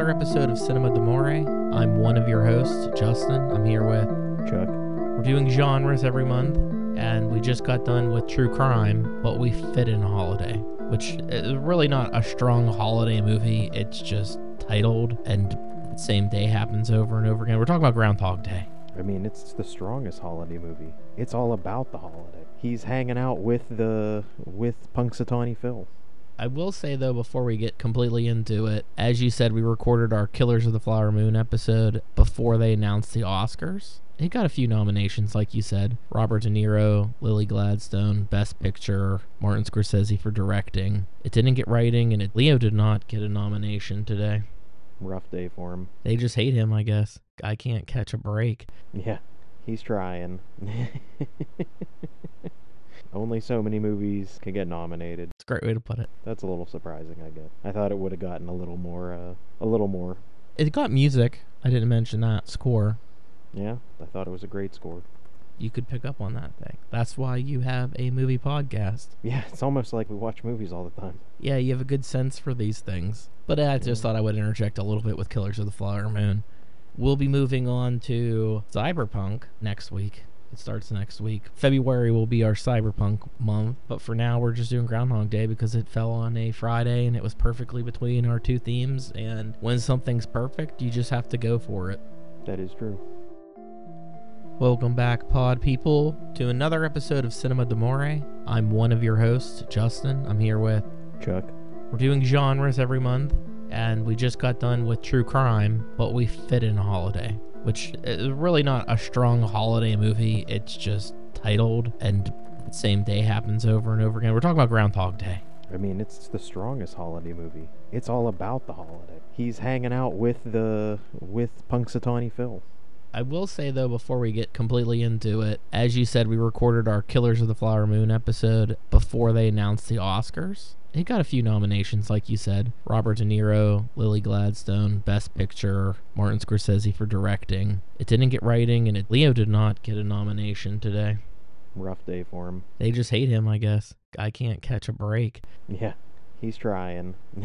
another episode of Cinema d'Amore. I'm one of your hosts, Justin. I'm here with. Chuck. We're doing genres every month, and we just got done with true crime, but we fit in a holiday, which is really not a strong holiday movie. It's just titled, and same day happens over and over again. We're talking about Groundhog Day. I mean, it's the strongest holiday movie. It's all about the holiday. He's hanging out with the with Punxsutawney Phil. I will say though, before we get completely into it, as you said, we recorded our Killers of the Flower Moon episode before they announced the Oscars. It got a few nominations, like you said. Robert De Niro, Lily Gladstone, Best Picture, Martin Scorsese for directing. It didn't get writing, and it, Leo did not get a nomination today. Rough day for him. They just hate him, I guess. I can't catch a break. Yeah, he's trying. Only so many movies can get nominated. It's a great way to put it. That's a little surprising, I guess. I thought it would have gotten a little more, uh, a little more. It got music. I didn't mention that. Score. Yeah, I thought it was a great score. You could pick up on that thing. That's why you have a movie podcast. Yeah, it's almost like we watch movies all the time. Yeah, you have a good sense for these things. But I just Yeah. thought I would interject a little bit with Killers of the Flower Moon. We'll be moving on to Cyberpunk next week. It starts next week. February will be our Cyberpunk month, but for now we're just doing Groundhog Day because it fell on a Friday and it was perfectly between our two themes. And when something's perfect, you just have to go for it. That is true. Welcome back, pod people, to another episode of Cinema d'Amore. I'm one of your hosts, Justin. I'm here with Chuck. We're doing genres every month, and we just got done with true crime, but we fit in a holiday, which is really not a strong holiday movie. It's just titled, and same day happens over and over again. We're talking about Groundhog Day. I mean, it's the strongest holiday movie. It's all about the holiday. He's hanging out with the with Punxsutawney Phil. I will say though, before we get completely into it, as you said, we recorded our Killers of the Flower Moon episode before they announced the Oscars. It got a few nominations, like you said. Robert De Niro, Lily Gladstone, Best Picture, Martin Scorsese for directing. It didn't get writing, and it, Leo did not get a nomination today. Rough day for him. They just hate him, I guess. Guy can't catch a break. Yeah, he's trying.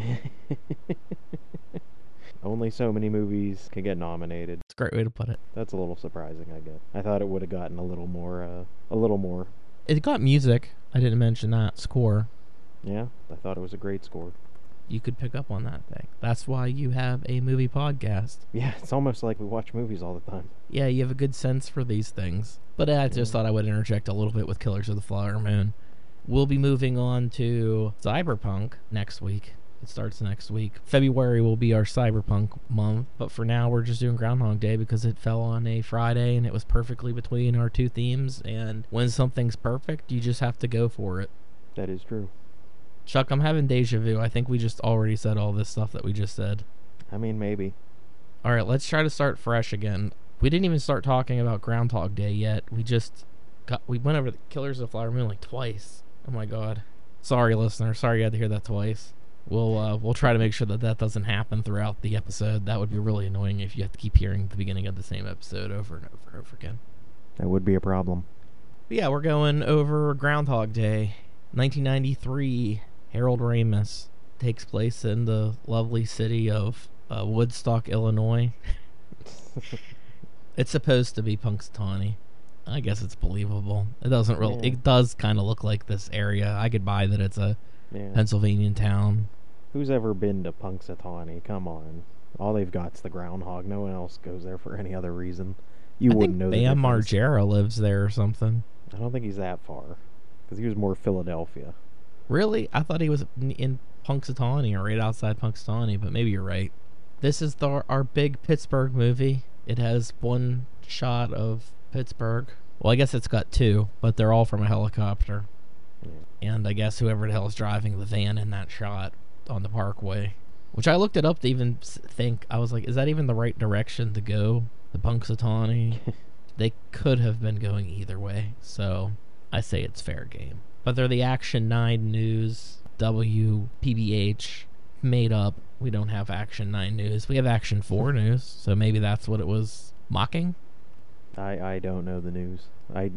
Only so many movies can get nominated. It's a great way to put it. That's a little surprising, I guess. I thought it would have gotten a little more, uh, a little more. It got music. I didn't mention that. Score. Yeah, I thought it was a great score. You could pick up on that thing. That's why you have a movie podcast. Yeah, it's almost like we watch movies all the time. Yeah, you have a good sense for these things. But I just Yeah. thought I would interject a little bit with Killers of the Flower Moon. We'll be moving on to Cyberpunk next week. It starts next week. February will be our Cyberpunk month, but for now we're just doing Groundhog Day because it fell on a Friday and it was perfectly between our two themes. And when something's perfect, you just have to go for it. That is true. Chuck, I'm having deja vu. I think we just already said all this stuff that we just said. I mean, maybe. All right, let's try to start fresh again. We didn't even start talking about Groundhog Day yet. We just got we went over the Killers of the Flower Moon like twice. Oh my god. Sorry, listener. Sorry you had to hear that twice. We'll uh, we'll try to make sure that that doesn't happen throughout the episode. That would be really annoying if you have to keep hearing the beginning of the same episode over and over and over again. That would be a problem. But yeah, we're going over Groundhog Day, 1993. Harold Ramis takes place in the lovely city of uh, Woodstock, Illinois. It's supposed to be Punxsutawney. I guess it's believable. It doesn't really. Yeah. It does kind of look like this area. I could buy that it's a Yeah. Pennsylvania town. Who's ever been to Punxsutawney? Come on. All they've got's the groundhog. No one else goes there for any other reason. You I wouldn't know Bam. Margera lives there or something. I don't think he's that far. Because he was more Philadelphia. Really? I thought he was in- in Punxsutawney or right outside Punxsutawney, but maybe you're right. This is the, our big Pittsburgh movie. It has one shot of Pittsburgh. Well, I guess it's got two, but they're all from a helicopter. And I guess whoever the hell is driving the van in that shot on the parkway, which I looked it up to even think I was like, is that even the right direction to go? The Punxsutawney. they could have been going either way, so I say it's fair game. But they're the Action Nine News WPBH made up. We don't have Action Nine News. We have Action Four News, so maybe that's what it was mocking. I, I don't know the news. I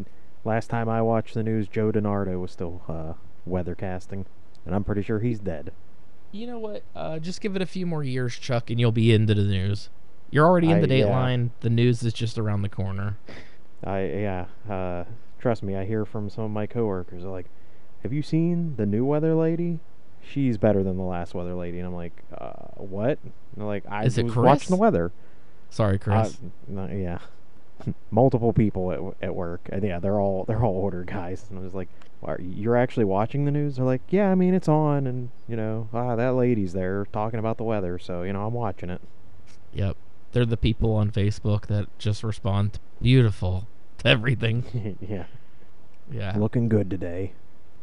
last time I watched the news, Joe DeNardo was still uh, weathercasting, and I'm pretty sure he's dead. You know what? Uh, just give it a few more years, Chuck, and you'll be into the news. You're already in I- the yeah. Dateline. The news is just around the corner. I yeah. Uh, trust me, I hear from some of my coworkers. They're like, "Have you seen the new weather lady? She's better than the last weather lady." And I'm like, uh, "What?" And like, "I Is was Chris? watching the weather." Sorry, Chris. Uh, no, yeah. Multiple people at, at work. And yeah, they're all they're all older guys. And I was like, Are, "You're actually watching the news?" They're like, "Yeah, I mean it's on, and you know, ah, that lady's there talking about the weather, so you know, I'm watching it." yep. They're the people on Facebook that just respond beautiful to everything. yeah, Yeah. looking good today.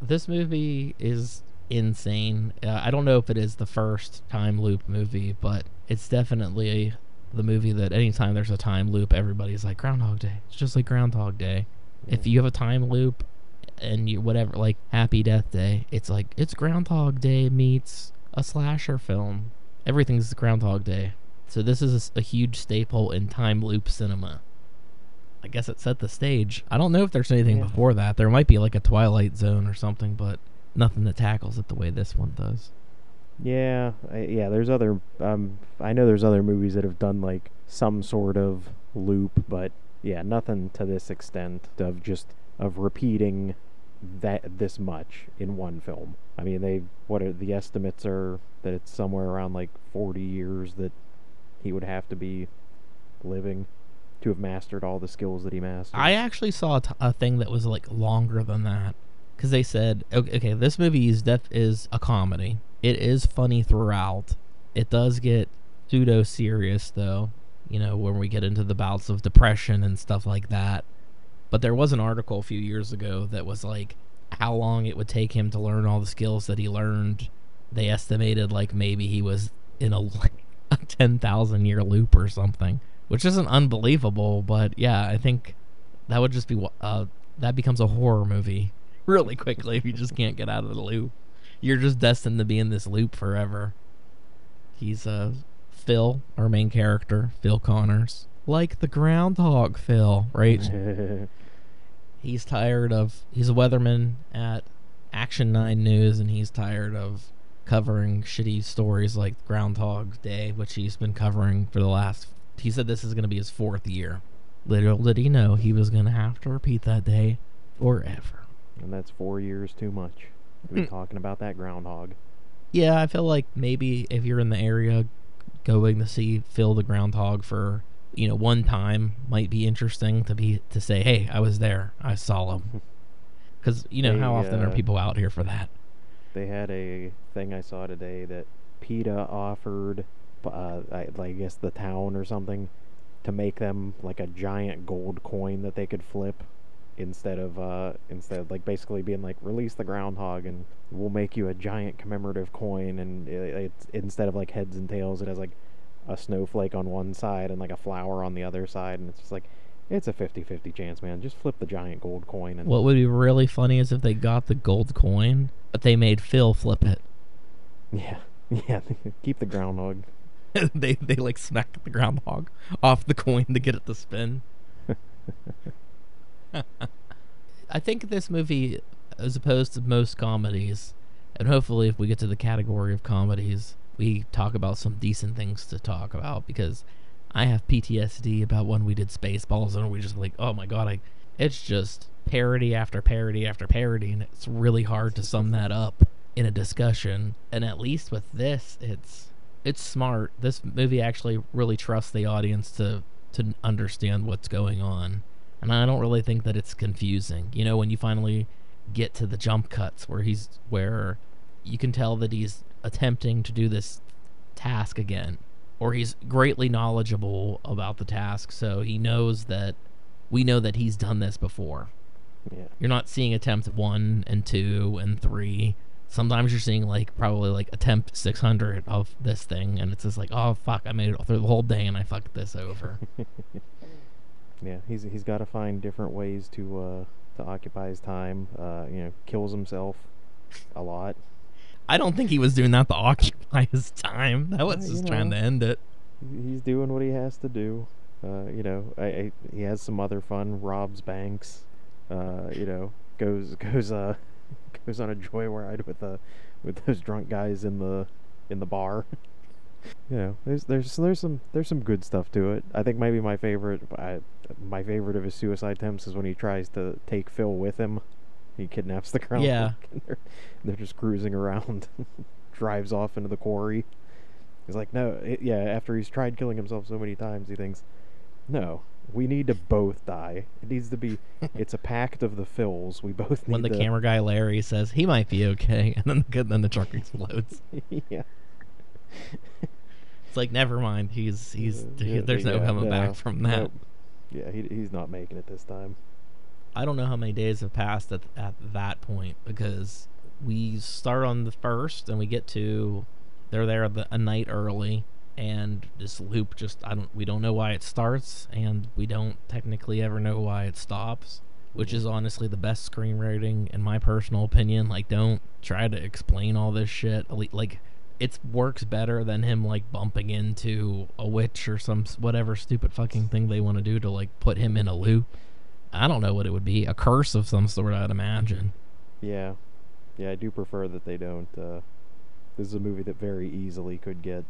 This movie is insane. Uh, I don't know if it is the first time loop movie, but it's definitely the movie that anytime there's a time loop, everybody's like Groundhog Day. It's just like Groundhog Day. If you have a time loop and you whatever like Happy Death Day, it's like it's Groundhog Day meets a slasher film. Everything's Groundhog Day. So this is a huge staple in time loop cinema. I guess it set the stage. I don't know if there's anything Yeah. before that. There might be like a Twilight Zone or something, but nothing that tackles it the way this one does. Yeah, I, yeah. There's other. Um, I know there's other movies that have done like some sort of loop, but yeah, nothing to this extent of just of repeating that this much in one film. I mean, they what are the estimates are that it's somewhere around like 40 years that he would have to be living to have mastered all the skills that he mastered. I actually saw a, t- a thing that was like longer than that because they said, okay, okay, this movie is def- is a comedy. It is funny throughout. It does get pseudo serious though, you know, when we get into the bouts of depression and stuff like that. But there was an article a few years ago that was like how long it would take him to learn all the skills that he learned. They estimated like maybe he was in a like a ten thousand year loop or something, which isn't unbelievable. But yeah, I think that would just be uh that becomes a horror movie really quickly if you just can't get out of the loop. You're just destined to be in this loop forever. He's uh Phil, our main character, Phil Connors. Like the groundhog Phil, right? he's tired of he's a weatherman at Action 9 News and he's tired of covering shitty stories like Groundhog Day, which he's been covering for the last he said this is going to be his fourth year. Little did he know he was going to have to repeat that day forever. and that's four years too much be Hmm. talking about that groundhog. Yeah, I feel like maybe if you're in the area going to see Phil the Groundhog for, you know, one time might be interesting to be to say, "Hey, I was there. I saw him." Cuz you know, They, how often are uh, people out here for that? They had a thing I saw today that PETA offered, uh, I, I guess the town or something, to make them like a giant gold coin that they could flip instead of uh instead of like basically being like release the groundhog and we'll make you a giant commemorative coin and it, it's instead of like heads and tails it has like a snowflake on one side and like a flower on the other side and it's just like it's a 50-50 chance man. Just flip the giant gold coin and What would be really funny is if they got the gold coin, but they made Phil flip it. yeah. Yeah. Keep the groundhog they they like smack the groundhog off the coin to get it to spin. I think this movie, as opposed to most comedies, and hopefully if we get to the category of comedies, we talk about some decent things to talk about because I have PTSD about when we did Spaceballs and we just like, oh my god, I, it's just parody after parody after parody, and it's really hard to sum that up in a discussion. And at least with this, it's it's smart. This movie actually really trusts the audience to to understand what's going on. And I don't really think that it's confusing. You know, when you finally get to the jump cuts where he's where you can tell that he's attempting to do this task again or he's greatly knowledgeable about the task so he knows that we know that he's done this before. yeah You're not seeing attempts 1 and 2 and 3 sometimes you're seeing like probably like attempt 600 of this thing and it's just like oh fuck i made it through the whole day and i fucked this over Yeah, he's he's got to find different ways to uh, to occupy his time. Uh, you know, kills himself a lot. i don't think he was doing that to occupy his time that was Uh, you just trying to end it He's doing what he has to do. Uh, you know, I, I, he has some other fun. Robs banks. Uh, you know, goes goes uh goes on a joyride with uh with those drunk guys in the in the bar. you know, there's there's there's some there's some good stuff to it. I think maybe my favorite I, my favorite of his suicide attempts is when he tries to take Phil with him. He kidnaps the girl. Yeah. they're, they're just cruising around, drives off into the quarry. He's like, no, it, yeah. After he's tried killing himself so many times, he thinks, no, we need to both die. It needs to be. it's a pact of the Phils. We both need when the to, camera guy Larry says he might be okay, and then the, then the truck explodes. yeah. It's like never mind. He's he's Uh, he- yeah, there's no coming no, back from that. nope. Yeah, he, he's not making it this time. I don't know how many days have passed at at that point because we start on the first and we get to they're there the, a night early and this loop just I don't we don't know why it starts and we don't technically ever know why it stops, which is honestly the best screenwriting in my personal opinion. Like don't try to explain all this shit. Like- it works better than him like bumping into a witch or some whatever stupid fucking thing they want to do to like put him in a loop. I don't know what it would be. A curse of some sort, I'd imagine. Yeah, yeah, I do prefer that they don't. Uh, this is a movie that very easily could get,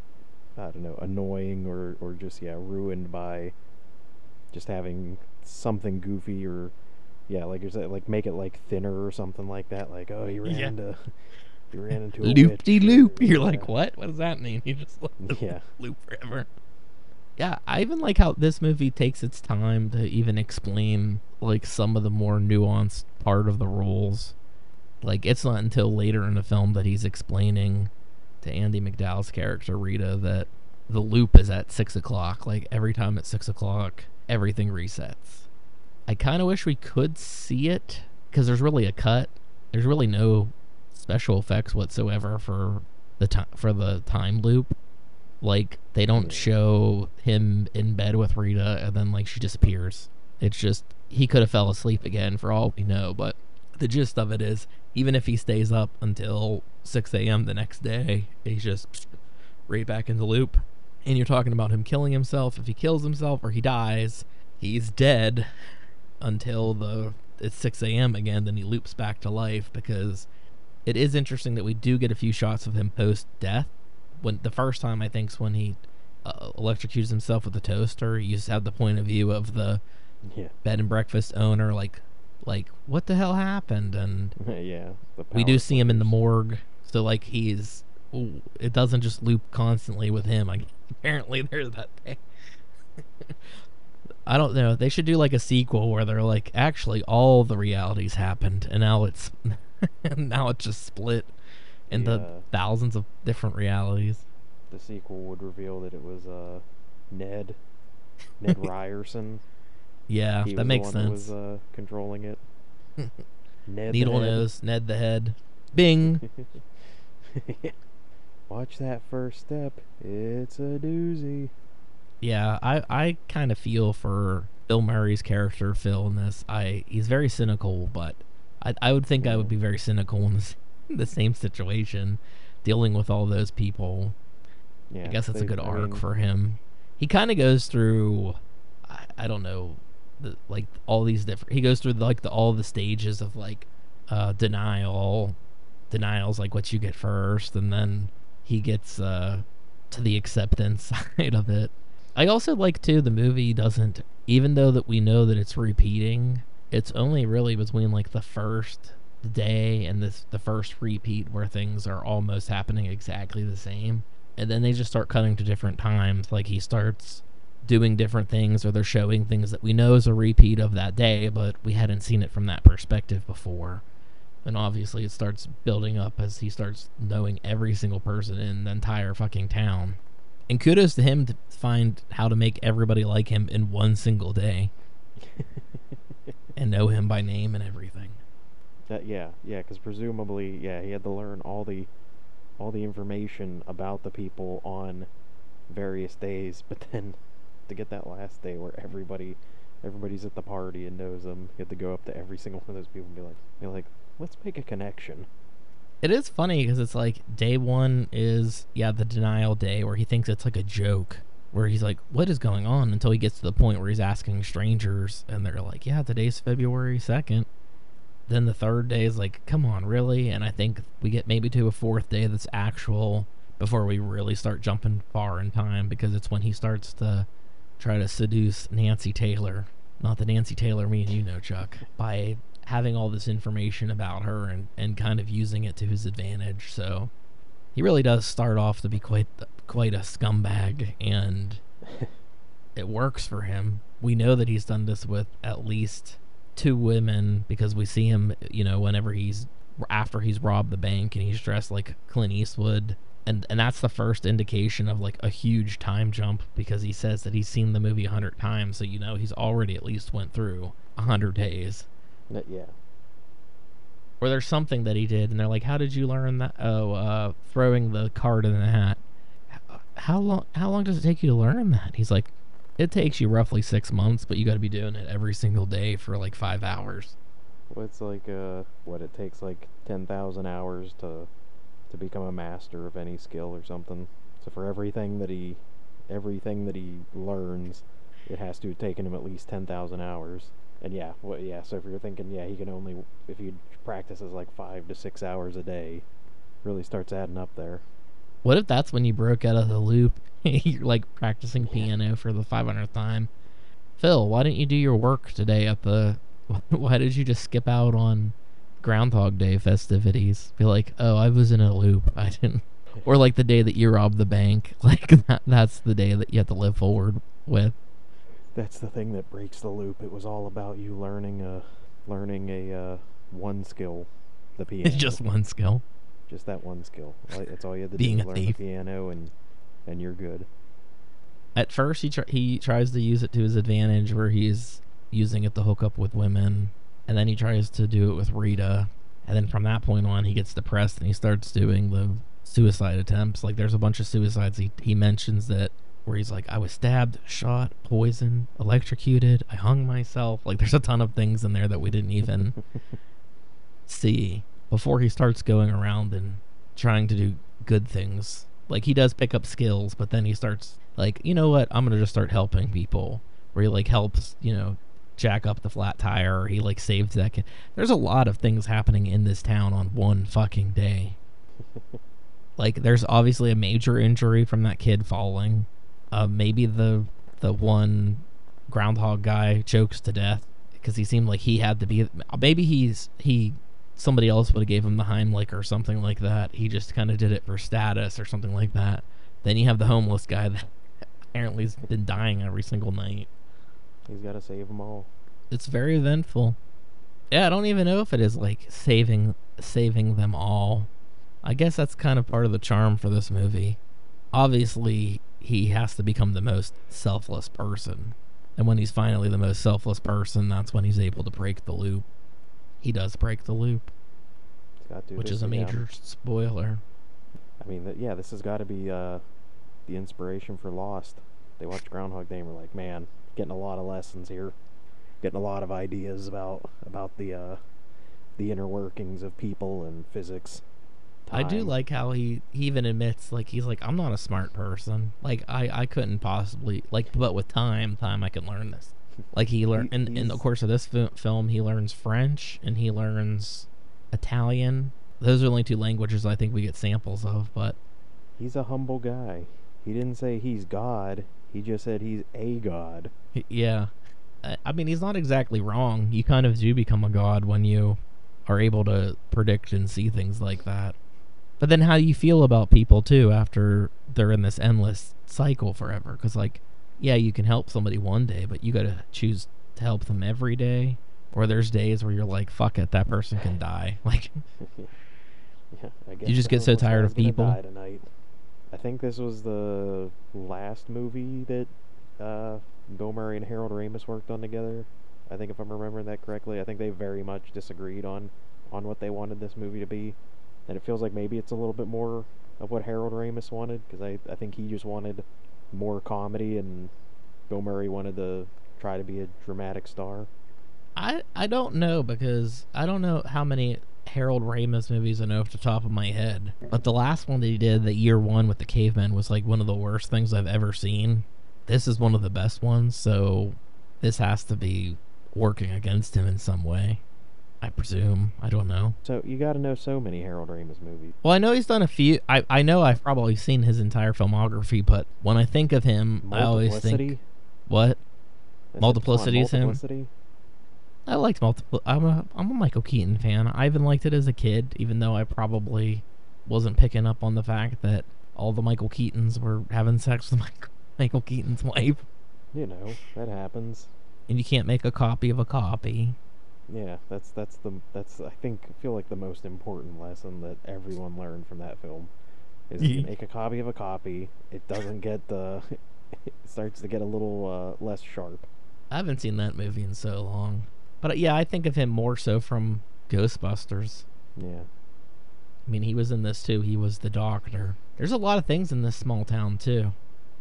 I don't know, annoying or or just yeah ruined by just having something goofy or yeah, like you're saying, like make it like thinner or something like that. Like oh, he ran Yeah. into he ran into a Loop de loop. You're like, yeah. what? What does that mean? You just Yeah. loop forever. Yeah, I even like how this movie takes its time to even explain like some of the more nuanced part of the roles. Like it's not until later in the film that he's explaining to Andie MacDowell's character Rita that the loop is at six o'clock. Like every time at six o'clock, everything resets. I kind of wish we could see it because there's really a cut. There's really no special effects whatsoever for the time for the time loop. Like they don't show him in bed with Rita and then like she disappears. It's just he could have fell asleep again for all we know, but the gist of it is even if he stays up until 6 a.m. the next day, he's just right back in the loop. And you're talking about him killing himself. If he kills himself or he dies, he's dead until the it's 6 a.m. again. Then he loops back to life because it is interesting that we do get a few shots of him post death. When the first time I think is when he uh, electrocutes himself with the toaster. You just have the point of view of the Yeah, bed and breakfast owner, like, like what the hell happened? And yeah. We do see him in the morgue, so like he's. It doesn't just loop constantly with him. Like apparently there's that thing. I don't know. They should do like a sequel where they're like, actually, all the realities happened, and now it's and now it's just split into Yeah. thousands of different realities. The sequel would reveal that it was uh, Ned, Ned Ryerson. Yeah, he that makes sense. Was uh, controlling it. Ned the Needle nose, Ned the head, Bing. Watch that first step. It's a doozy. Yeah, I I kind of feel for Bill Murray's character Phil in this. I he's very cynical, but I I would think I would be very cynical in the, the same situation, dealing with all those people. Yeah, I guess that's a they- good I arc mean, for him. He kind of goes through, I, I don't know, the, like all these different. He goes through like the all the stages of like uh, denial. Denial's like what you get first, and then he gets uh, to the acceptance side of it. I also like too the movie doesn't, even though that we know that it's repeating. It's only really between like the first day and this the first repeat where things are almost happening exactly the same and then they just start cutting to different times like he starts doing different things or they're showing things that we know is a repeat of that day but we hadn't seen it from that perspective before. And obviously it starts building up as he starts knowing every single person in the entire fucking town. And kudos to him to find how to make everybody like him in one single day and know him by name and everything. That, yeah, yeah, because presumably, yeah, he had to learn all the, all the information about the people on various days, but then to get that last day where everybody, everybody's at the party and knows them, you have to go up to every single one of those people and be like, be like, let's make a connection. It is funny because it's like day one is yeah the denial day where he thinks it's like a joke where he's like what is going on until he gets to the point where he's asking strangers and they're like yeah today's February second. Then the third day is like come on really and I think we get maybe to a fourth day that's actual before we really start jumping far in time because it's when he starts to try to seduce Nancy Taylor. Not the Nancy Taylor me and you know, Chuck, by having all this information about her and, and kind of using it to his advantage. So he really does start off to be quite quite a scumbag and it works for him. We know that he's done this with at least two women because we see him, you know, whenever he's after he's robbed the bank and he's dressed like Clint Eastwood and and that's the first indication of like a huge time jump because he says that he's seen the movie a hundred times, so you know he's already at least went through a hundred days. Yeah. Or there's something that he did, and they're like, "How did you learn that?" Oh, uh, throwing the card in the hat. How long? How long does it take you to learn that? He's like, "It takes you roughly six months, but you got to be doing it every single day for like five hours." Well, it's like uh, what it takes like ten thousand hours to to become a master of any skill or something. So for everything that he everything that he learns, it has to have taken him at least ten thousand hours. And yeah, well, yeah. So if you're thinking, yeah, he can only if he practices like five to six hours a day, really starts adding up there. What if that's when you broke out of the loop? you're like practicing piano for the 500th time. Phil, why didn't you do your work today at the? Why did you just skip out on Groundhog Day festivities. Be like, oh, I was in a loop. I didn't. Or like the day that you robbed the bank. Like that, that's the day that you have to live forward with. That's the thing that breaks the loop. It was all about you learning a learning a uh, one skill, the piano. Just one skill. Just that one skill. That's all you had to Being do. a learn thief. the piano and and you're good. At first, he tr- he tries to use it to his advantage, where he's using it to hook up with women and then he tries to do it with Rita, and then from that point on, he gets depressed and he starts doing the suicide attempts. Like there's a bunch of suicides. He he mentions that where he's like, I was stabbed, shot, poisoned, electrocuted, I hung myself. Like there's a ton of things in there that we didn't even see before he starts going around and trying to do good things. Like he does pick up skills, but then he starts like, you know what? I'm gonna just start helping people. Where he like helps, you know, jack up the flat tire or he like saved that kid. There's a lot of things happening in this town on one fucking day. like there's obviously a major injury from that kid falling. Uh, maybe the the one groundhog guy chokes to death because he seemed like he had to be. Maybe he's he somebody else would have gave him the Heimlich or something like that. He just kind of did it for status or something like that. Then you have the homeless guy that apparently has been dying every single night. He's got to save them all. It's very eventful. Yeah, I don't even know if it is like saving saving them all. I guess that's kind of part of the charm for this movie. Obviously, he has to become the most selfless person. And when he's finally the most selfless person, that's when he's able to break the loop. He does break the loop, which is a yeah. major spoiler. I mean, th- yeah, this has got to be uh, the inspiration for Lost. They watched Groundhog Day and were like, man, getting a lot of lessons here, getting a lot of ideas about about the uh, the inner workings of people and physics. I do like how he, he even admits like he's like I'm not a smart person. Like I I couldn't possibly like but with time time I can learn this. Like he learned He- in in the course of this fi- film he learns French and he learns Italian. Those are the only two languages I think we get samples of, but He's a humble guy. He didn't say he's God. He just said he's a god. yeah. I, mean he's not exactly wrong. You kind of do become a god when you are able to predict and see things like that. But then how do you feel about people too after they're in this endless cycle forever? Because like, yeah, you can help somebody one day, but you got to choose to help them every day. Or there's days where you're like, fuck it, that person can die. Like, yeah, I guess You just get so tired of people. I think this was the last movie that uh, Bill Murray and Harold Ramis worked on together. I think if I'm remembering that correctly, I think they very much disagreed on on what they wanted this movie to be, and it feels like maybe it's a little bit more of what Harold Ramis wanted because I I think he just wanted more comedy and Bill Murray wanted to try to be a dramatic star. I I don't know because I don't know how many Harold Ramis movies I know off the top of my head. But the last one that he did, the year one with the cavemen, was like one of the worst things I've ever seen. This is one of the best ones, so this has to be working against him in some way. I presume. I don't know. So you got to know so many Harold Ramis movies. Well, I know he's done a few. I I know I've probably seen his entire filmography, but when I think of him, I always think what? Multiplicity is him? I liked multiple. I'm a I'm a Michael Keaton fan. I even liked it as a kid, even though I probably wasn't picking up on the fact that all the Michael Keatons were having sex with Michael, Michael Keaton's wife, You know that happens. and you can't make a copy of a copy. Yeah, that's that's the that's I think I feel like the most important lesson that everyone learned from that film is you make a copy of a copy, it doesn't get the it starts to get a little uh, less sharp. I haven't seen that movie in so long, but uh, yeah, I think of him more so from Ghostbusters. Yeah. I mean, he was in this too. He was the doctor. There's a lot of things in this small town too.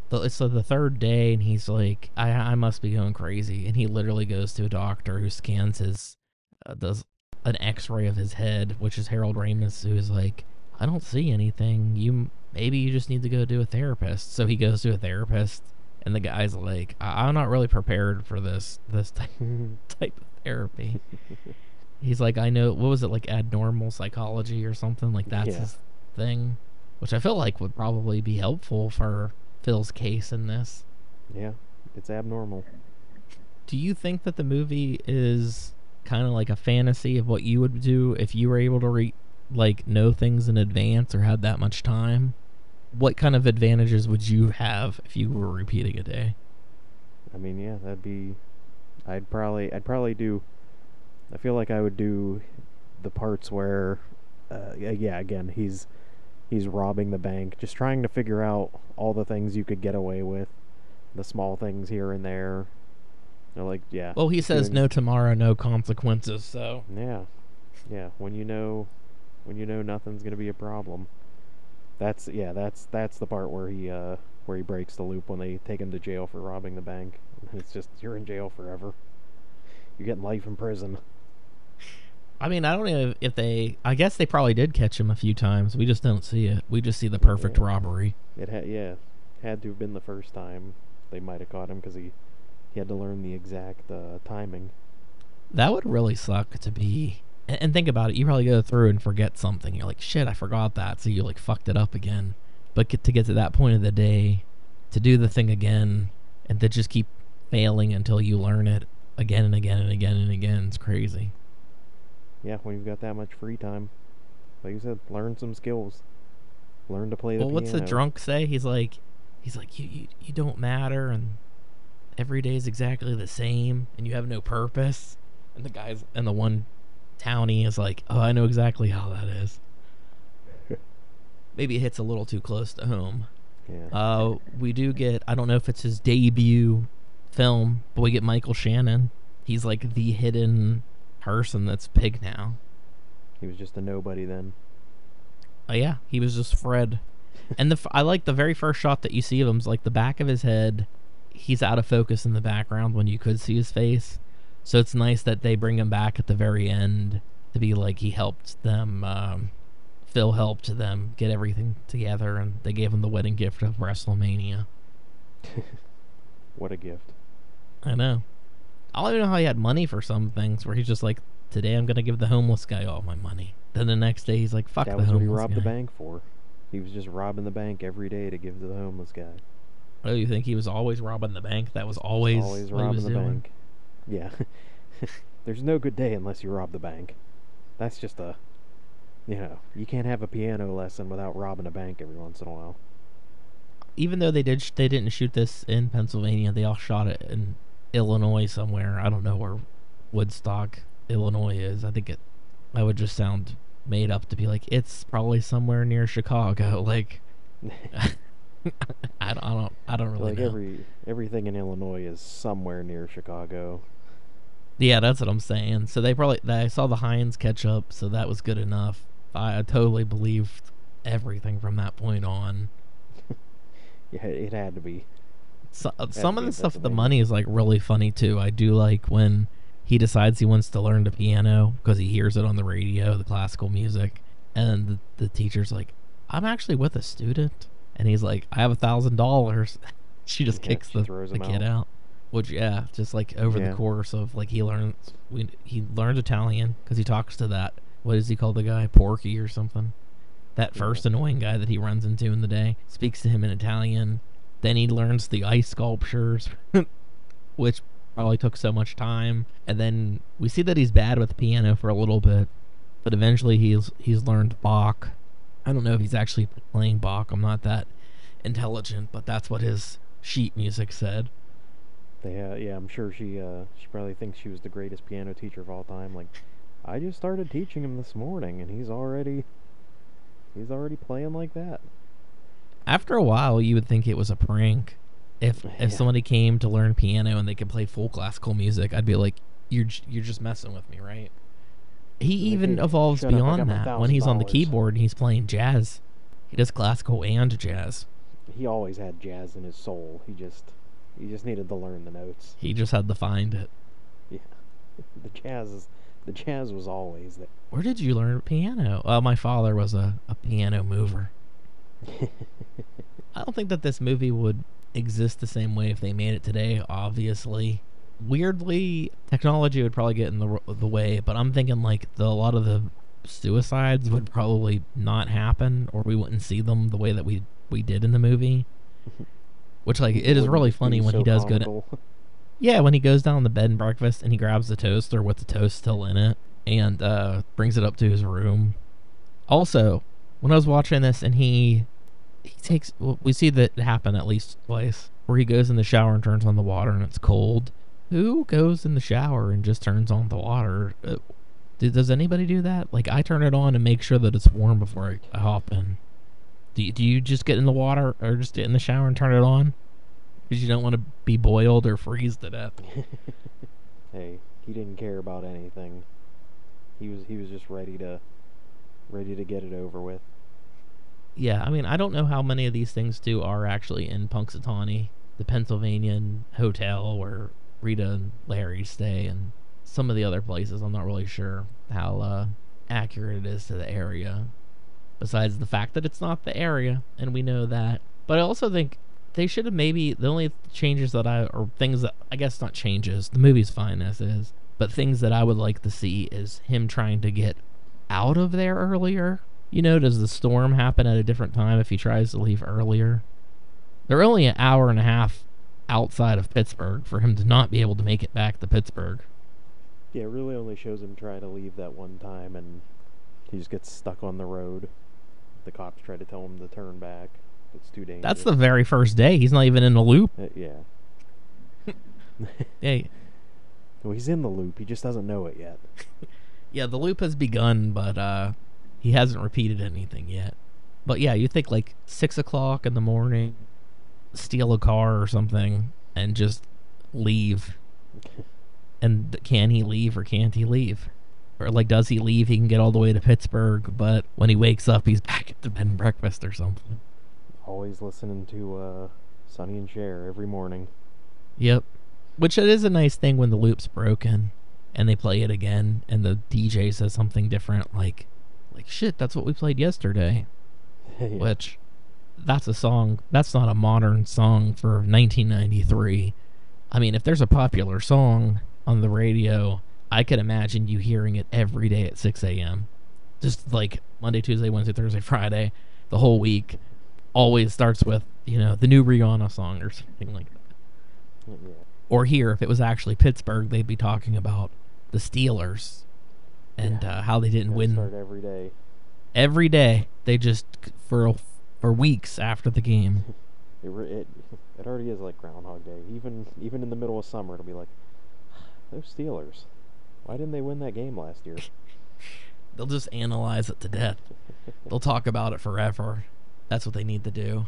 The- It's uh, the third day, and he's like, "I I must be going crazy," and he literally goes to a doctor who scans his, uh, does an X-ray of his head, which is Harold Ramis, who is like, "I don't see anything. You maybe you just need to go to a therapist." So he goes to a therapist, and the guy's like, I- "I'm not really prepared for this this type type of therapy." He's like, I know, what was it, like abnormal psychology or something? Like that's Yeah. his thing, which I feel like would probably be helpful for Phil's case in this. yeah, it's abnormal. Do you think that the movie is kind of like a fantasy of what you would do if you were able to re- like know things in advance or had that much time? What kind of advantages would you have if you were repeating a day? I mean, yeah, that'd be. I'd probably, I'd probably do. I feel like I would do the parts where, uh, yeah, again, he's he's robbing the bank, just trying to figure out all the things you could get away with, the small things here and there. They're like, yeah. Well, he says doing- no tomorrow, no consequences. So Yeah, yeah. When you know, when you know nothing's gonna be a problem. That's yeah. That's that's the part where he uh where he breaks the loop when they take him to jail for robbing the bank. It's just you're in jail forever. You're getting life in prison. I mean, I don't know if they. I guess they probably did catch him a few times. We just don't see it. We just see the perfect Yeah. robbery. It had yeah, had to have been the first time they might have caught him because he he had to learn the exact uh, timing. That would really suck to be. And, and think about it. You probably go through and forget something. You're like, shit, I forgot that. So you like fucked it up again. But get to get to that point of the day, to do the thing again, and to just keep failing until you learn it again and again and again and again. It's crazy. Yeah, when you've got that much free time, like you said, learn some skills. Learn to play the Well, what's the drunk say? He's like, he's like, you, you, you don't matter, and every day is exactly the same, and you have no purpose. And the guys, and the one townie is like, oh, I know exactly how that is. Maybe it hits a little too close to home. Yeah. Uh, we do get, I don't know if it's his debut film, but we get Michael Shannon. He's like the hidden person that's Pig now. he was just a nobody then. Oh yeah, he was just Fred. and the I like the very first shot that you see of him's like the back of his head. He's out of focus in the background when you could see his face. So it's nice that they bring him back at the very end to be like he helped them. Um, Phil helped them get everything together, and they gave him the wedding gift of WrestleMania. What a gift. I know. I don't even know how he had money for some things. Where he's just like, today I'm gonna give the homeless guy all my money. Then the next day he's like, fuck that the was what homeless he robbed guy. the bank for. He was just robbing the bank every day to give to the homeless guy. Oh, you think he was always robbing the bank? That was always Always what he robbing was the doing? bank. Yeah. There's no good day unless you rob the bank. That's just a, you know, you can't have a piano lesson without robbing a bank every once in a while. Even though they did, sh- they didn't shoot this in Pennsylvania. They all shot it in Illinois somewhere. I don't know where Woodstock, Illinois is. I think it. I would just sound made up to be like it's probably somewhere near Chicago. Like I, don't, I don't. I don't really like know. every everything in Illinois is somewhere near Chicago. Yeah, that's what I'm saying. So they probably I saw the Heinz ketchup, so that was good enough. I, I totally believed everything from that point on. Yeah, it had to be. So, uh, some of the stuff with the money is like really funny too. I do like when he decides he wants to learn the piano because he hears it on the radio, the classical music, and the, the teacher's like, "I'm actually with a student," and he's like, "I have a thousand dollars." She just Yeah, kicks she the, the kid out. out. Which yeah, just like over Yeah. the course of like he learns we he learns Italian because he talks to that what is he called the guy Porky or something. That Yeah. first annoying guy that he runs into in the day speaks to him in Italian. Then he learns the ice sculptures, which probably took so much time. And then we see that he's bad with piano for a little bit, but eventually he's he's learned Bach. I don't know if he's actually playing Bach. I'm not that intelligent, but that's what his sheet music said. Uh, yeah, I'm sure she uh, she probably thinks she was the greatest piano teacher of all time. Like, I just started teaching him this morning, and he's already he's already playing like that. After a while, you would think it was a prank. If Yeah. if somebody came to learn piano and they could play full classical music, I'd be like, "You're you're just messing with me, right?" He even "Hey, evolves beyond that when he's on the keyboard and he's playing jazz. He does classical and jazz. He always had jazz in his soul. He just he just needed to learn the notes. He just had to find it. Yeah, the jazz is the jazz was always there. Where did you learn piano? Uh, my father was a, a piano mover. I don't think that this movie would exist the same way if they made it today. Obviously, weirdly, technology would probably get in the the way. But I'm thinking like the a lot of the suicides would probably not happen, or we wouldn't see them the way that we we did in the movie. Which like it is really funny when so he does go to yeah when he goes down the bed and breakfast and he grabs the toaster with the toast still in it and uh, brings it up to his room. Also, when I was watching this and he he takes we see that happen at least twice where he goes in the shower and turns on the water and it's cold. Who goes in the shower and just turns on the water? Uh, does anybody do that? Like I turn it on and make sure that it's warm before I, I hop in. Do you, do you just get in the water or just get in the shower and turn it on? Because you don't want to be boiled or freeze to death. hey, he didn't care about anything. He was he was just ready to ready to get it over with. Yeah, I mean, I don't know how many of these things too are actually in Punxsutawney, the Pennsylvanian hotel where Rita and Larry stay, and some of the other places. I'm not really sure how uh, accurate it is to the area. Besides the fact that it's not the area, and we know that. But I also think they should have maybe the only changes that I or things that I guess not changes. The movie's fine as is, but things that I would like to see is him trying to get out of there earlier. You know, does the storm happen at a different time if he tries to leave earlier? They're only an hour and a half outside of Pittsburgh for him to not be able to make it back to Pittsburgh. Yeah, it really only shows him try to leave that one time, and he just gets stuck on the road. The cops try to tell him to turn back. It's too dangerous. That's the very first day. He's not even in the loop. Uh, yeah. Hey, well, he's in the loop. He just doesn't know it yet. yeah, the loop has begun, but uh, he hasn't repeated anything yet. But yeah, you think like six o'clock in the morning, steal a car or something, and just leave. And can he leave or can't he leave? Or like, does he leave? He can get all the way to Pittsburgh, but when he wakes up, he's back at the bed and breakfast or something. Always listening to uh, Sonny and Cher every morning. Yep. Which it is a nice thing when the loop's broken and they play it again and the DJ says something different like like shit, that's what we played yesterday. Yeah. Which that's a song that's not a modern song for 1993. I mean, if there's a popular song on the radio, I could imagine you hearing it every day at 6 a.m. Just like Monday, Tuesday, Wednesday, Thursday, Friday, the whole week. Always starts with, you know, the new Rihanna song or something like that yeah. or here if it was actually Pittsburgh, they'd be talking about the Steelers and Yeah. uh, how they didn't win every day. every day. They just for for weeks after the game. It, it it already is like Groundhog Day. Even even in the middle of summer, it'll be like those Steelers. Why didn't they win that game last year? They'll just analyze it to death. They'll talk about it forever. That's what they need to do.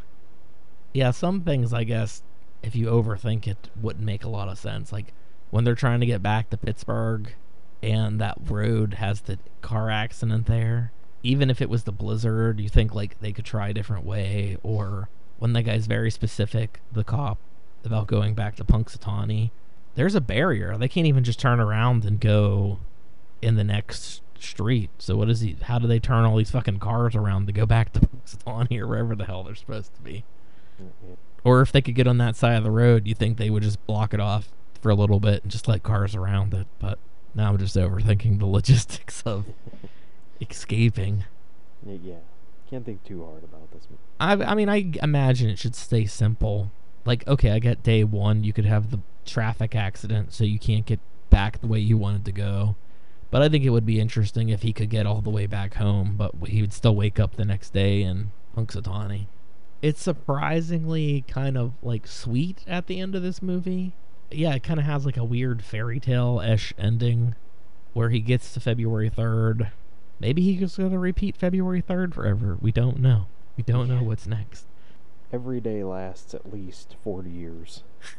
Yeah, some things I guess if you overthink it wouldn't make a lot of sense. Like when they're trying to get back to Pittsburgh and that road has the car accident there. Even if it was the blizzard, you think like they could try a different way or when that guy's very specific, the cop, about going back to Punxsutawney, there's a barrier. They can't even just turn around and go in the next street. So what is he? How do they turn all these fucking cars around to go back to Punxsutawney or wherever the hell they're supposed to be? Yeah. Or if they could get on that side of the road, you think they would just block it off for a little bit and just let cars around it. But now I'm just overthinking the logistics of escaping. Yeah, can't think too hard about this. I, I mean, I imagine it should stay simple. Like, okay, I get day one, you could have the traffic accident, so you can't get back the way you wanted to go. But I think it would be interesting if he could get all the way back home, but he would still wake up the next day in Punxsutawney. It's surprisingly kind of like sweet at the end of this movie. Yeah, it kind of has like a weird fairy tale ish ending where he gets to February 3rd. Maybe he's going to repeat February 3rd forever. We don't know. We don't know what's next. Every day lasts at least forty years.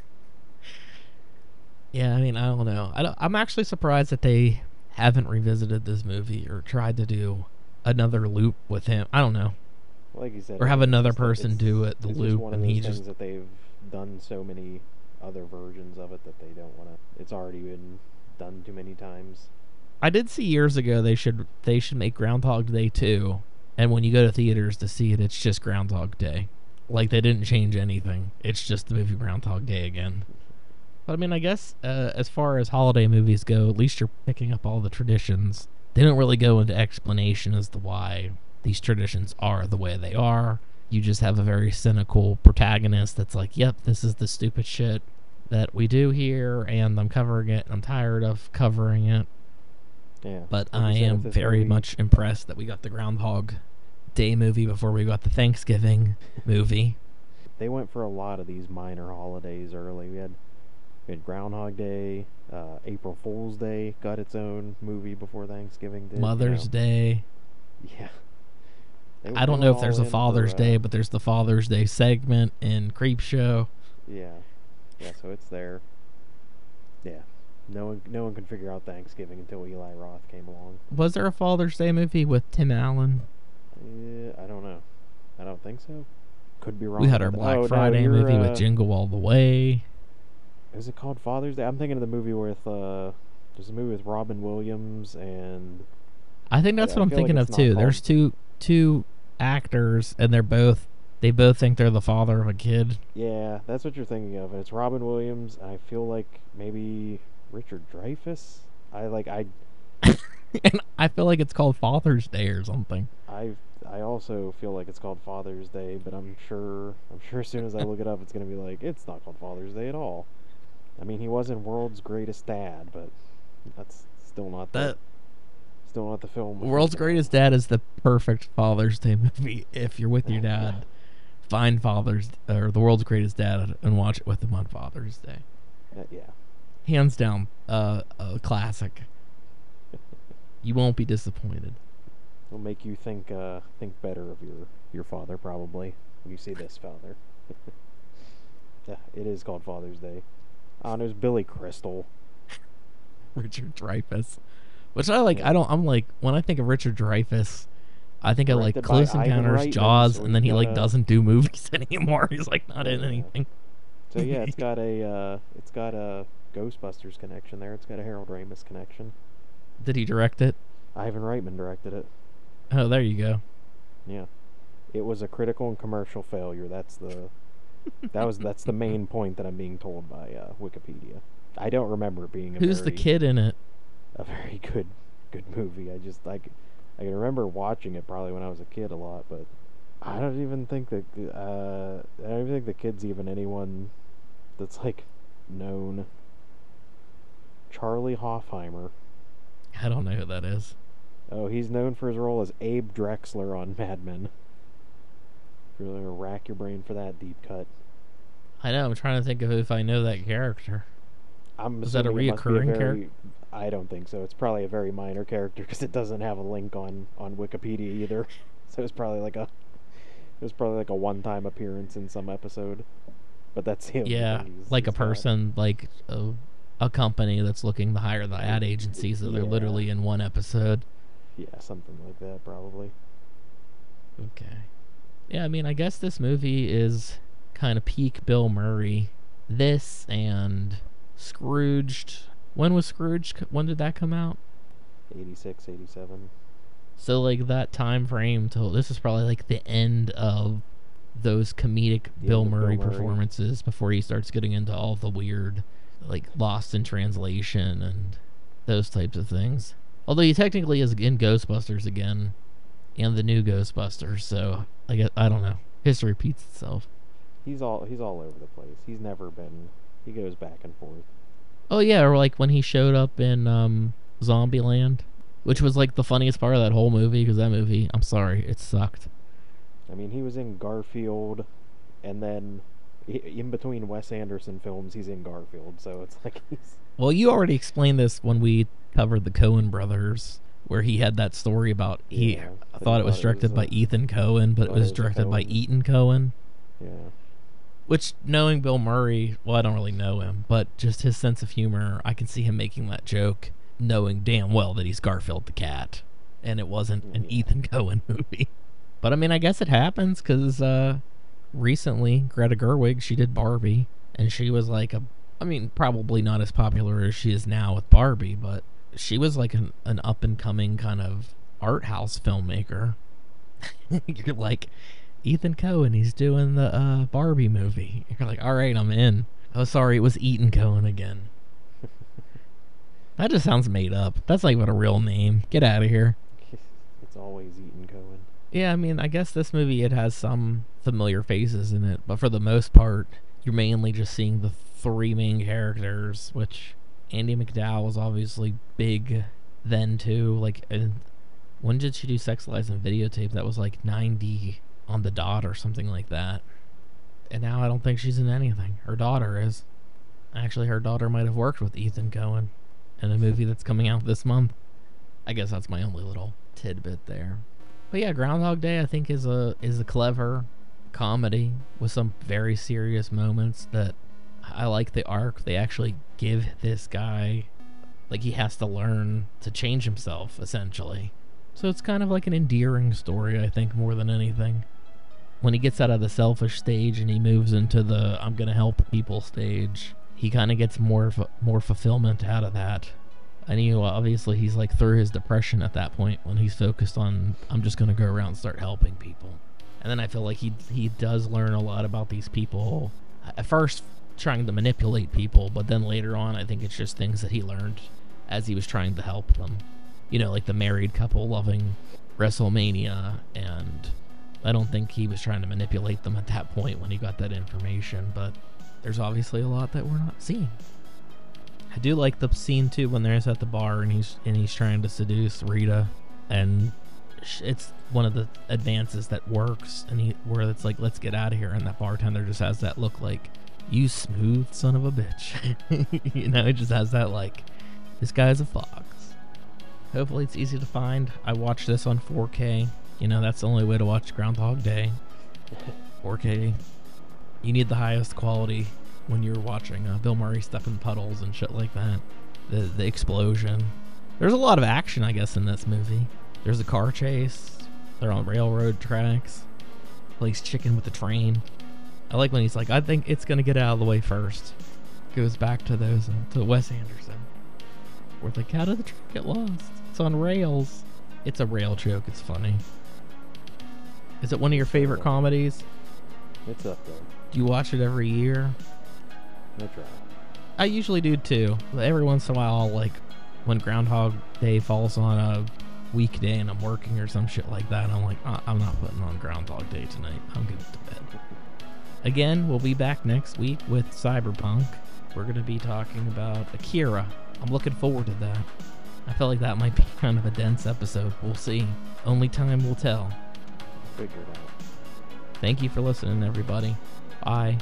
Yeah, I mean, I don't know. I don't, I'm actually surprised that they haven't revisited this movie or tried to do another loop with him. I don't know. Like you said, Or have another person do it, the loop, just one of and he just- that they've done so many other versions of it that they don't want to. It's already been done too many times. I did see years ago they should they should make Groundhog Day too, and when you go to theaters to see it, it's just Groundhog Day. Like they didn't change anything. It's just the movie Groundhog Day again. But I mean, I guess uh, as far as holiday movies go, at least you're picking up all the traditions. They don't really go into explanation as to why these traditions are the way they are. You just have a very cynical protagonist that's like, "Yep, this is the stupid shit that we do here, and I'm covering it. And I'm tired of covering it." Yeah. But I am very movie- much impressed that we got the Groundhog Day movie before we got the Thanksgiving movie. They went for a lot of these minor holidays early. We had we had Groundhog Day, uh, April Fool's Day got its own movie before Thanksgiving did. you Mother's know. Day. Yeah. I don't know if there's a Father's for, Day, uh, but there's the Father's Day segment in Creepshow. Yeah, yeah. So it's there. Yeah. No one, no one could figure out Thanksgiving until Eli Roth came along. Was there a Father's Day movie with Tim Allen? Yeah, I don't know. I don't think so. Could be wrong. We had our. Black Oh, Friday you're, movie uh, with Jingle All the Way. Is it called Father's Day? I'm thinking of the movie with uh, there's a movie with Robin Williams and I think that's I what I'm feel like thinking of too. There's two two actors, and they're both they both think they're the father of a kid. yeah, that's what you're thinking of. It's Robin Williams. And I feel like maybe Richard Dreyfuss. I like I and I feel like it's called Father's Day or something. I I also feel like it's called Father's Day, but I'm sure I'm sure as soon as I look it up, it's gonna be like it's not called Father's Day at all. I mean, he wasn't World's Greatest Dad, but that's still not the, That still not the film. World's. Greatest Dad is the perfect Father's Day movie. If you're with your dad, find Father's or the World's Greatest Dad and watch it with him on Father's Day. Uh, yeah. Hands down, uh, a classic. You won't be disappointed. It'll make you think uh, think better of your your father probably when you see this father. yeah, it is called Father's Day. Oh, and there's Billy Crystal. Richard Dreyfuss, which I like. I don't. I'm like when I think of Richard Dreyfuss, I think of like Close Encounters, Reitman, Jaws, so and then he like gotta- doesn't do movies anymore. He's like not in anything. So yeah, it's got a uh, it's got a Ghostbusters connection there. It's got a Harold Ramis connection. Did he direct it? Ivan Reitman directed it. Oh, there you go. Yeah. It was a critical and commercial failure. That's the that was that's the main point that I'm being told by uh, Wikipedia. I don't remember it being a Who's the kid in it? A very good good movie. I just like I can remember watching it probably when I was a kid a lot, but I don't even think that uh, I don't even think the kid's even anyone that's like known. Charlie Hofheimer. I don't know who that is. Oh, he's known for his role as Abe Drexler on Mad Men. Really gonna rack your brain for that deep cut. I know. I'm trying to think of if I know that character. I'm Is that a assuming it must be reoccurring very- character? I don't think so. It's probably a very minor character because it doesn't have a link on on Wikipedia either. So it's probably like a it was probably like a one-time appearance in some episode. But that's him. Yeah, like a person, like a, a company that's looking to hire the ad agency, so they're Yeah. literally in one episode. Yeah, something like that probably. Okay. Yeah, I mean, I guess this movie is kind of peak Bill Murray. This and Scrooged. When was Scrooge? When did that come out? 86, 87. So like that time frame till this is probably like the end of those comedic The Bill of Bill Murray Murray. performances before he starts getting into all the weird, like Lost in Translation and those types of things. Although he technically is in Ghostbusters again, and the new Ghostbusters, so I guess I don't know. History repeats itself. He's all he's all over the place. He's never been. He goes back and forth. Oh yeah, or like when he showed up in um, Zombieland, which was like the funniest part of that whole movie because that movie, I'm sorry, it sucked. I mean, he was in Garfield, and then in between Wes Anderson films, he's in Garfield. So it's like he's Well, you already explained this when we covered the Coen brothers, where he had that story about he Yeah, I thought it was thought it directed was, by uh, Ethan Coen, but it was it was a directed by Coen. Eaton Cohen. yeah. Which, knowing Bill Murray, well, I don't really know him, but just his sense of humor, I can see him making that joke, knowing damn well that he's Garfield the cat, and it wasn't an. Ethan Coen movie. But I mean, I guess it happens because uh, recently Greta Gerwig she did Barbie, and she was like a, I mean, probably not as popular as she is now with Barbie, but she was like an, an up and coming kind of art house filmmaker. You're like, Ethan Coen, he's doing the uh, Barbie movie. You're like, all right, I'm in. Oh, sorry, it was Eaton Cohen again. That just sounds made up. That's not even a real name. Get out of here. it's always Eaton Cohen. Yeah, I mean, I guess this movie it has some familiar faces in it, but for the most part, you're mainly just seeing the three main characters, which Andie MacDowell was obviously big then too. Like, when did she do Sex Lies and Videotape? That was like 90 on the dot or something like that. And now I don't think she's in anything. Her daughter is. Actually, her daughter might have worked with Ethan Coen in a movie that's coming out this month. I guess that's my only little tidbit there. But yeah, Groundhog Day I think is a is a clever comedy with some very serious moments that I like the arc. They actually give this guy like he has to learn to change himself essentially. So it's kind of like an endearing story, I think, more than anything. When he gets out of the selfish stage and he moves into the I'm gonna help people stage, he kind of gets more more fulfillment out of that. And he obviously he's like through his depression at that point when he's focused on I'm just gonna go around and start helping people. And then I feel like he he does learn a lot about these people. At first trying to manipulate people, but then later on I think it's just things that he learned as he was trying to help them. You know, like the married couple loving WrestleMania and I don't think he was trying to manipulate them at that point when he got that information, but there's obviously a lot that we're not seeing. I do like the scene too when they're at the bar and he's and he's trying to seduce Rita, and it's one of the advances that works, and he where it's like let's get out of here, and that bartender just has that look like you smooth son of a bitch, you know, it just has that like this guy's a fox. Hopefully it's easy to find. I watched this on 4K. You know that's the only way to watch Groundhog Day. 4K. You need the highest quality when you're watching uh, Bill Murray step in puddles and shit like that. The the explosion. There's a lot of action, I guess, in this movie. There's a car chase. They're on railroad tracks. Plays chicken with the train. I like when he's like, I think it's gonna get out of the way first. Goes back to those uh, to Wes Anderson. Where like, how did the train get lost? It's on rails. It's a rail joke. It's funny. Is it one of your favorite comedies? It's up there. Do you watch it every year? I try. I usually do too. Every once in a while, like when Groundhog Day falls on a weekday and I'm working or some shit like that. I'm like, "Uh, I'm not putting on Groundhog Day tonight. I'm going to bed. Again, we'll be back next week with Cyberpunk. We're going to be talking about Akira. I'm looking forward to that. I feel like that might be kind of a dense episode. We'll see. Only time will tell. Figure it out. Thank you for listening, everybody. Bye.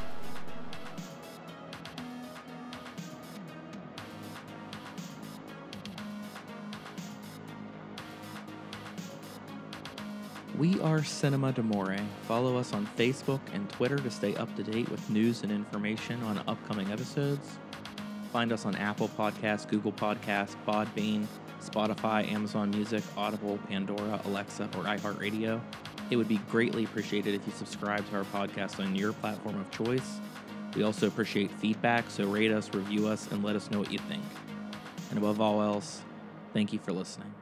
We are Cinema Demore. Follow us on Facebook and Twitter to stay up to date with news and information on upcoming episodes. Find us on Apple Podcasts, Google Podcasts, Podbean, Spotify, Amazon Music, Audible, Pandora, Alexa, or iHeartRadio. It would be greatly appreciated if you subscribe to our podcast on your platform of choice. We also appreciate feedback, so rate us, review us, and let us know what you think. And above all else, thank you for listening.